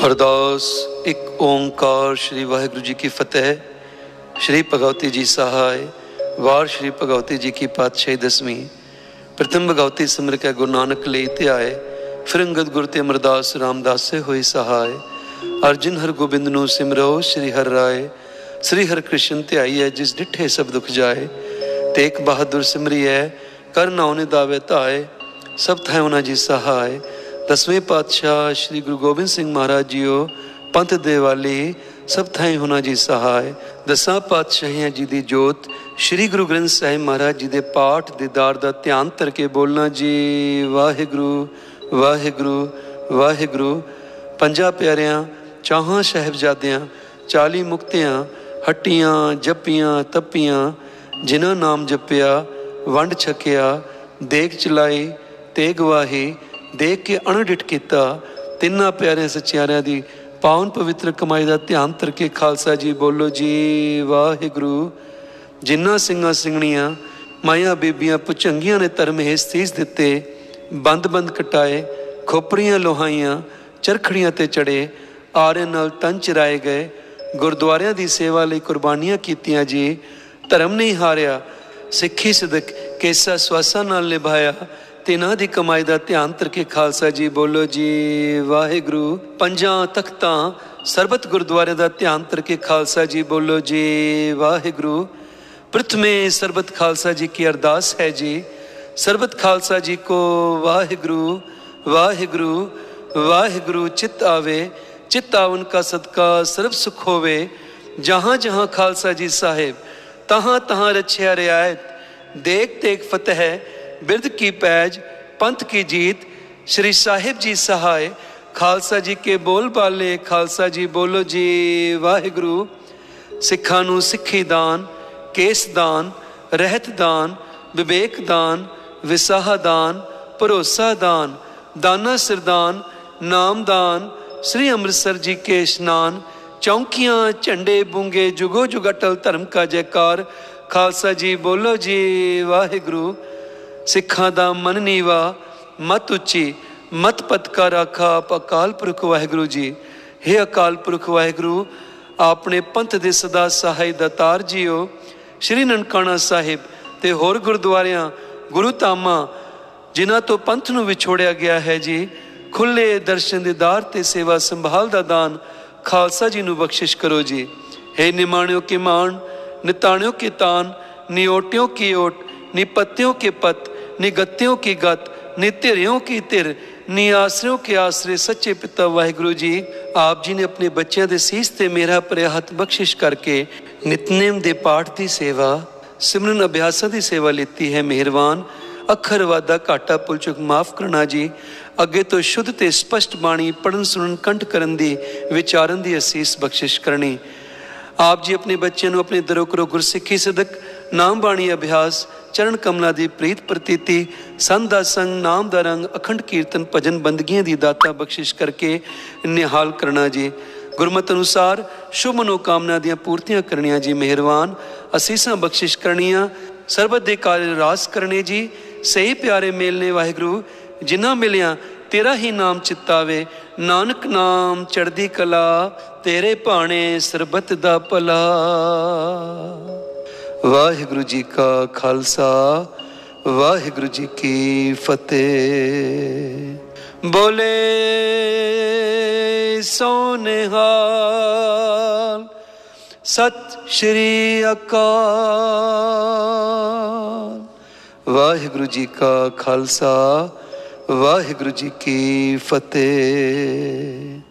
ਅਰਦਾਸ ਇੱਕ ਓੰਕਾਰ ਸ੍ਰੀ ਵਾਹਿਗੁਰੂ ਜੀ ਕੀ ਫਤਿਹ ਸ੍ਰੀ ਭਗਵਤੀ ਜੀ ਸਹਾਇ ਵਾਰ ਸ੍ਰੀ ਭਗਵਤੀ ਜੀ ਕੀ ਪਾਤਸ਼ਾਹੀ ਦਸਵੀਂ ਪ੍ਰਥਮ ਭਗਵਤੀ ਸਿਮਰ ਕੇ ਗੁਰੂ ਨਾਨਕ ਲਈ ਤੇ ਆਏ ਫਿਰ ਅੰਗਦ ਗੁਰ ਤੇ ਅਮਰਦਾਸ ਰਾਮਦਾਸੇ ਹੋਈ ਸਹਾਇ ਅਰਜਨ ਹਰ ਗੋਬਿੰਦ ਨੂੰ ਸਿਮਰੋ ਸ੍ਰੀ ਹਰਿ ਰਾਏ ਸ੍ਰੀ ਹਰਿ ਕ੍ਰਿਸ਼ਨ ਧਿਆਈ ਹੈ ਜਿਸ ਡਿਠੇ ਸਭ ਦੁਖ ਜਾਏ ਤੇਕ ਬਹਾਦਰ ਸਿਮਰੀ ਹੈ ਕਰ ਨਾਉ ਦਾਵੇ ਧਾਏ ਸਭ ਥੈ ਉਹਨਾਂ ਜੀ ਸਹਾਇ ਦਸਵੇਂ ਪਾਤਸ਼ਾਹ ਸ੍ਰੀ ਗੁਰੂ ਗੋਬਿੰਦ ਸਿੰਘ ਮਹਾਰਾਜ ਜੀਓ, ਪੰਥ ਦੇ ਵਾਲੀ, ਸਭ ਥਾਈ ਹੋਣਾ ਜੀ ਸਹਾਇ। ਦਸਾਂ ਪਾਤਸ਼ਾਹੀਆਂ ਜੀ ਦੀ ਜੋਤ, ਸ੍ਰੀ ਗੁਰੂ ਗ੍ਰੰਥ ਸਾਹਿਬ ਮਹਾਰਾਜ ਜੀ ਦੇ ਪਾਠ ਦੀਦਾਰ ਦਾ ਧਿਆਨ ਧਰ ਕੇ ਬੋਲਣਾ ਜੀ। ਵਾਹਿਗੁਰੂ ਵਾਹਿਗੁਰੂ ਵਾਹਿਗੁਰੂ। ਪੰਜਾਂ ਪਿਆਰਿਆਂ, ਚਾਹਾਂ ਸਹਿਬਜ਼ਾਦਿਆਂ 40 ਮੁਕਤਿਆਂ, ਹੱਟੀਆਂ, ਜੱਪੀਆਂ, ਤੱਪੀਆਂ, ਜਿਨ੍ਹਾਂ ਨਾਮ ਜਪਿਆ, ਵੰਡ ਛਕਿਆ, ਦੇਖ ਚਲਾਈ ਤੇ ਗਵਾਹੀ ਦੇਖ ਕੇ ਅਣਡਿਠ ਕੀਤਾ, ਤਿੰਨਾਂ ਪਿਆਰੇ ਸੱਚਿਆਰਿਆਂ ਦੀ ਪਾਵਨ ਪਵਿੱਤਰ ਕਮਾਈ ਦਾ ਧਿਆਨ ਧਰ ਕੇ ਖਾਲਸਾ ਜੀ ਬੋਲੋ ਜੀ, ਵਾਹਿਗੁਰੂ। ਜਿਨ੍ਹਾਂ ਸਿੰਘਾਂ ਸਿੰਘਣੀਆਂ ਮਾਇਆ ਬੀਬੀਆਂ ਪੁਚੰਗੀਆਂ ਨੇ ਧਰਮ ਹੈ ਸੀਸ ਦਿੱਤੇ ਬੰਦ-ਬੰਦ ਕਟਾਏ ਖੋਪੜੀਆਂ ਲੋਹਾਈਆਂ, ਚਰਖੜੀਆਂ ਤੇ ਚੜੇ ਆਰੇ ਨਾਲ ਤਨ ਚਰਾਏ ਗਏ, ਗੁਰਦੁਆਰਿਆਂ ਦੀ ਸੇਵਾ ਲਈ ਕੁਰਬਾਨੀਆਂ ਕੀਤੀਆਂ ਜੀ, ਧਰਮ ਨਹੀਂ ਹਾਰਿਆ, ਸਿੱਖੀ ਸਦਕ ਕੇਸਾ ਸਵਾਸਾਂ ਨਾਲ ਨਿਭਾਇਆ ਤਿਨਾਂ ਦੀ ਕਮਾਈ ਦਾ ਧਿਆਨ ਧਰ ਕੇ ਖਾਲਸਾ ਜੀ ਬੋਲੋ ਜੀ ਵਾਹਿਗੁਰੂ ਪੰਜਾਂ ਤਖਤਾਂ ਸਰਬਤ ਗੁਰਦੁਆਰੇ ਦਾ ਧਿਆਨ ਧਰ ਕੇ ਖਾਲਸਾ ਜੀ ਬੋਲੋ ਜੀ ਵਾਹਿਗੁਰੂ ਪ੍ਰਥਮੇ ਸਰਬਤ ਖਾਲਸਾ ਜੀ ਕੀ ਅਰਦਾਸ ਹੈ ਜੀ ਸਰਬਤ ਖਾਲਸਾ ਜੀ ਕੋ ਵਾਹਿਗੁਰੂ ਵਾਹਿਗੁਰੂ ਵਾਹਿਗੁਰੂ ਚਿਤ ਆਵੇ ਚਿਤ ਆਵਨ ਕਾ ਸਦਕਾ ਸਰਬ ਸੁਖ ਹੋਵੇ ਜਹਾਂ ਜਹਾਂ ਖਾਲਸਾ ਜੀ ਸਾਹਿਬ ਤਹਾਂ ਤਹਾਂ ਰਛਿਆ ਰਿਆਇਤ ਦੇਖ ਤੇਕ ਫਤਿਹ ਬਿਰਧ ਕੀ ਪੈਜ ਪੰਥ ਕੀ ਜੀਤ ਸ੍ਰੀ ਸਾਹਿਬ ਜੀ ਸਹਾਇ ਖਾਲਸਾ ਜੀ ਕੇ ਬੋਲ ਬਾਲੇ ਖਾਲਸਾ ਜੀ ਬੋਲੋ ਜੀ ਵਾਹਿਗੁਰੂ ਸਿੱਖਾਂ ਨੂੰ ਸਿੱਖੀ ਦਾਨ ਕੇਸ ਦਾਨ ਰਹਿਤ ਦਾਨ ਵਿਵੇਕ ਦਾਨ ਵਿਸਾਹ ਦਾਨ ਭਰੋਸਾ ਦਾਨ ਦਾਨਾ ਸਰਦਾਨ ਨਾਮ ਦਾਨ ਸ੍ਰੀ ਅੰਮ੍ਰਿਤਸਰ ਜੀ ਕੇ ਇਸ਼ਨਾਨ ਚੌਂਕੀਆਂ ਝੰਡੇ ਬੁੰਗੇ ਜੁਗੋ ਜੁਗ ਅਟਲ ਧਰਮ ਕਾ ਜੈਕਾਰ ਖਾਲਸਾ ਜੀ ਬੋਲੋ ਜੀ ਵਾਹਿਗੁਰੂ ਸਿੱਖਾਂ ਦਾ ਮਨ ਨੀਵਾ ਮਤ ਉੱਚੀ ਮਤ ਪਤਕਾ ਰਾਖਾ ਆਪ ਅਕਾਲ ਪੁਰਖ ਵਾਹਿਗੁਰੂ ਜੀ हे ਅਕਾਲ ਪੁਰਖ ਵਾਹਿਗੁਰੂ ਆਪਣੇ ਪੰਥ ਦੇ ਸਦਾ ਸਹਾਈ ਦਤਾਰ ਜੀਓ ਸ਼੍ਰੀ ਨਨਕਾਣਾ ਸਾਹਿਬ ਤੇ ਹੋਰ ਗੁਰਦੁਆਰਿਆਂ ਗੁਰੂ ਧਾਮਾਂ ਜਿਨ੍ਹਾਂ ਤੋਂ ਪੰਥ ਨੂੰ ਵਿਛੋੜਿਆ ਗਿਆ ਹੈ ਜੀ ਖੁੱਲੇ ਦਰਸ਼ਨ ਦੀਦਾਰ ਤੇ ਸੇਵਾ ਸੰਭਾਲ ਦਾ ਦਾਨ ਖਾਲਸਾ ਜੀ ਨੂੰ ਬਖਸ਼ਿਸ਼ ਕਰੋ ਜੀ हे ਨਿਮਾਣਿਓ ਕੇ ਮਾਨ ਨਿਤਾਣਿਓ ਕੇ ਤਾਨ ਨਿਓਟਿਓ ਕੀ ਓਟ निपत्तियों के पत निगत्यों की गत नितिरियों की तिर ਨਿਆਸਰਿਓ ਕੇ ਆਸਰੇ ਸੱਚੇ ਪਿਤਾ ਵਾਹਿਗੁਰੂ ਜੀ ਆਪ ਜੀ ਨੇ ਆਪਣੇ ਬੱਚਿਆਂ ਦੇ ਸੀਸ ਤੇ ਮੇਰਾ ਭਰਿਆ ਹੱਥ ਬਖਸ਼ਿਸ਼ ਕਰਕੇ ਨਿਤਨੇਮ ਦੇ ਪਾਠ ਦੀ ਸੇਵਾ ਸਿਮਰਨ ਅਭਿਆਸਾਂ ਦੀ ਸੇਵਾ ਲਈ ਹੈ ਮਿਹਰਬਾਨ ਅੱਖਰ ਵਾਦਾ ਘਾਟਾ ਪੁੱਲ ਚੁਕ ਮਾਫ ਕਰਨਾ ਜੀ ਅੱਗੇ ਤੋਂ ਸ਼ੁੱਧ ਤੇ ਸਪਸ਼ਟ ਬਾਣੀ ਪੜਨ ਸੁਣਨ ਕੰਠ ਕਰਨ ਦੀ ਵਿਚਾਰਨ ਦੀ ਅਸੀਸ ਬਖਸ਼ਿਸ਼ ਕਰਨੀ ਆਪ ਜੀ ਆਪਣੇ ਬੱਚਿਆਂ ਨੂੰ ਆਪਣੇ ਦਰੋ ਕਰੋ ਗੁਰਸਿੱਖੀ ਸਦਕ ਨਾਮ ਬਾਣੀ ਅਭਿਆਸ ਚਰਨ ਕਮਲਾ ਦੀ ਪ੍ਰੀਤ ਪ੍ਰਤੀਤੀ ਸੰਤ ਦਾ ਸੰਗ ਨਾਮ ਦਾ ਰੰਗ ਅਖੰਡ ਕੀਰਤਨ ਭਜਨ ਬੰਦਗੀਆਂ ਦੀ ਦਾਤਾ ਬਖਸ਼ਿਸ਼ ਕਰਕੇ ਨਿਹਾਲ ਕਰਨਾ ਜੀ ਗੁਰਮਤ ਅਨੁਸਾਰ ਸ਼ੁਭ ਮਨੋ ਕਾਮਨਾ ਦੀਆਂ ਪੂਰਤੀਆਂ ਕਰਨੀਆਂ ਜੀ ਮਿਹਰਬਾਨ ਅਸੀਸਾਂ ਬਖਸ਼ਿਸ਼ ਕਰਨੀਆਂ ਸਰਬਤ ਦੇ ਕਾਰਜ ਰਾਸ ਕਰਨੇ ਜੀ ਸਹੀ ਪਿਆਰੇ ਮੇਲਨੇ ਵਾਹਿਗੁਰੂ ਜਿਨ੍ਹਾਂ ਮਿਲਿਆ ਤੇਰਾ ਹੀ ਨਾਮ ਚਿੱਤਾਵੇ ਨਾਨਕ ਨਾਮ ਚੜਦੀ ਕਲਾ ਤੇਰੇ ਭਾਣੇ ਸਰਬਤ ਦਾ ਭਲਾ ਵਾਹਿਗੁਰੂ ਜੀ ਕਾ ਖਾਲਸਾ, ਵਾਹਿਗੁਰੂ ਜੀ ਕੀ ਫਤਿਹ। ਬੋਲੇ ਸੋਨਿਹਾਲ, ਸਤ ਸ਼੍ਰੀ ਅਕਾਲ। ਵਾਹਿਗੁਰੂ ਜੀ ਕਾ ਖਾਲਸਾ, ਵਾਹਿਗੁਰੂ ਜੀ ਕੀ ਫਤਿਹ।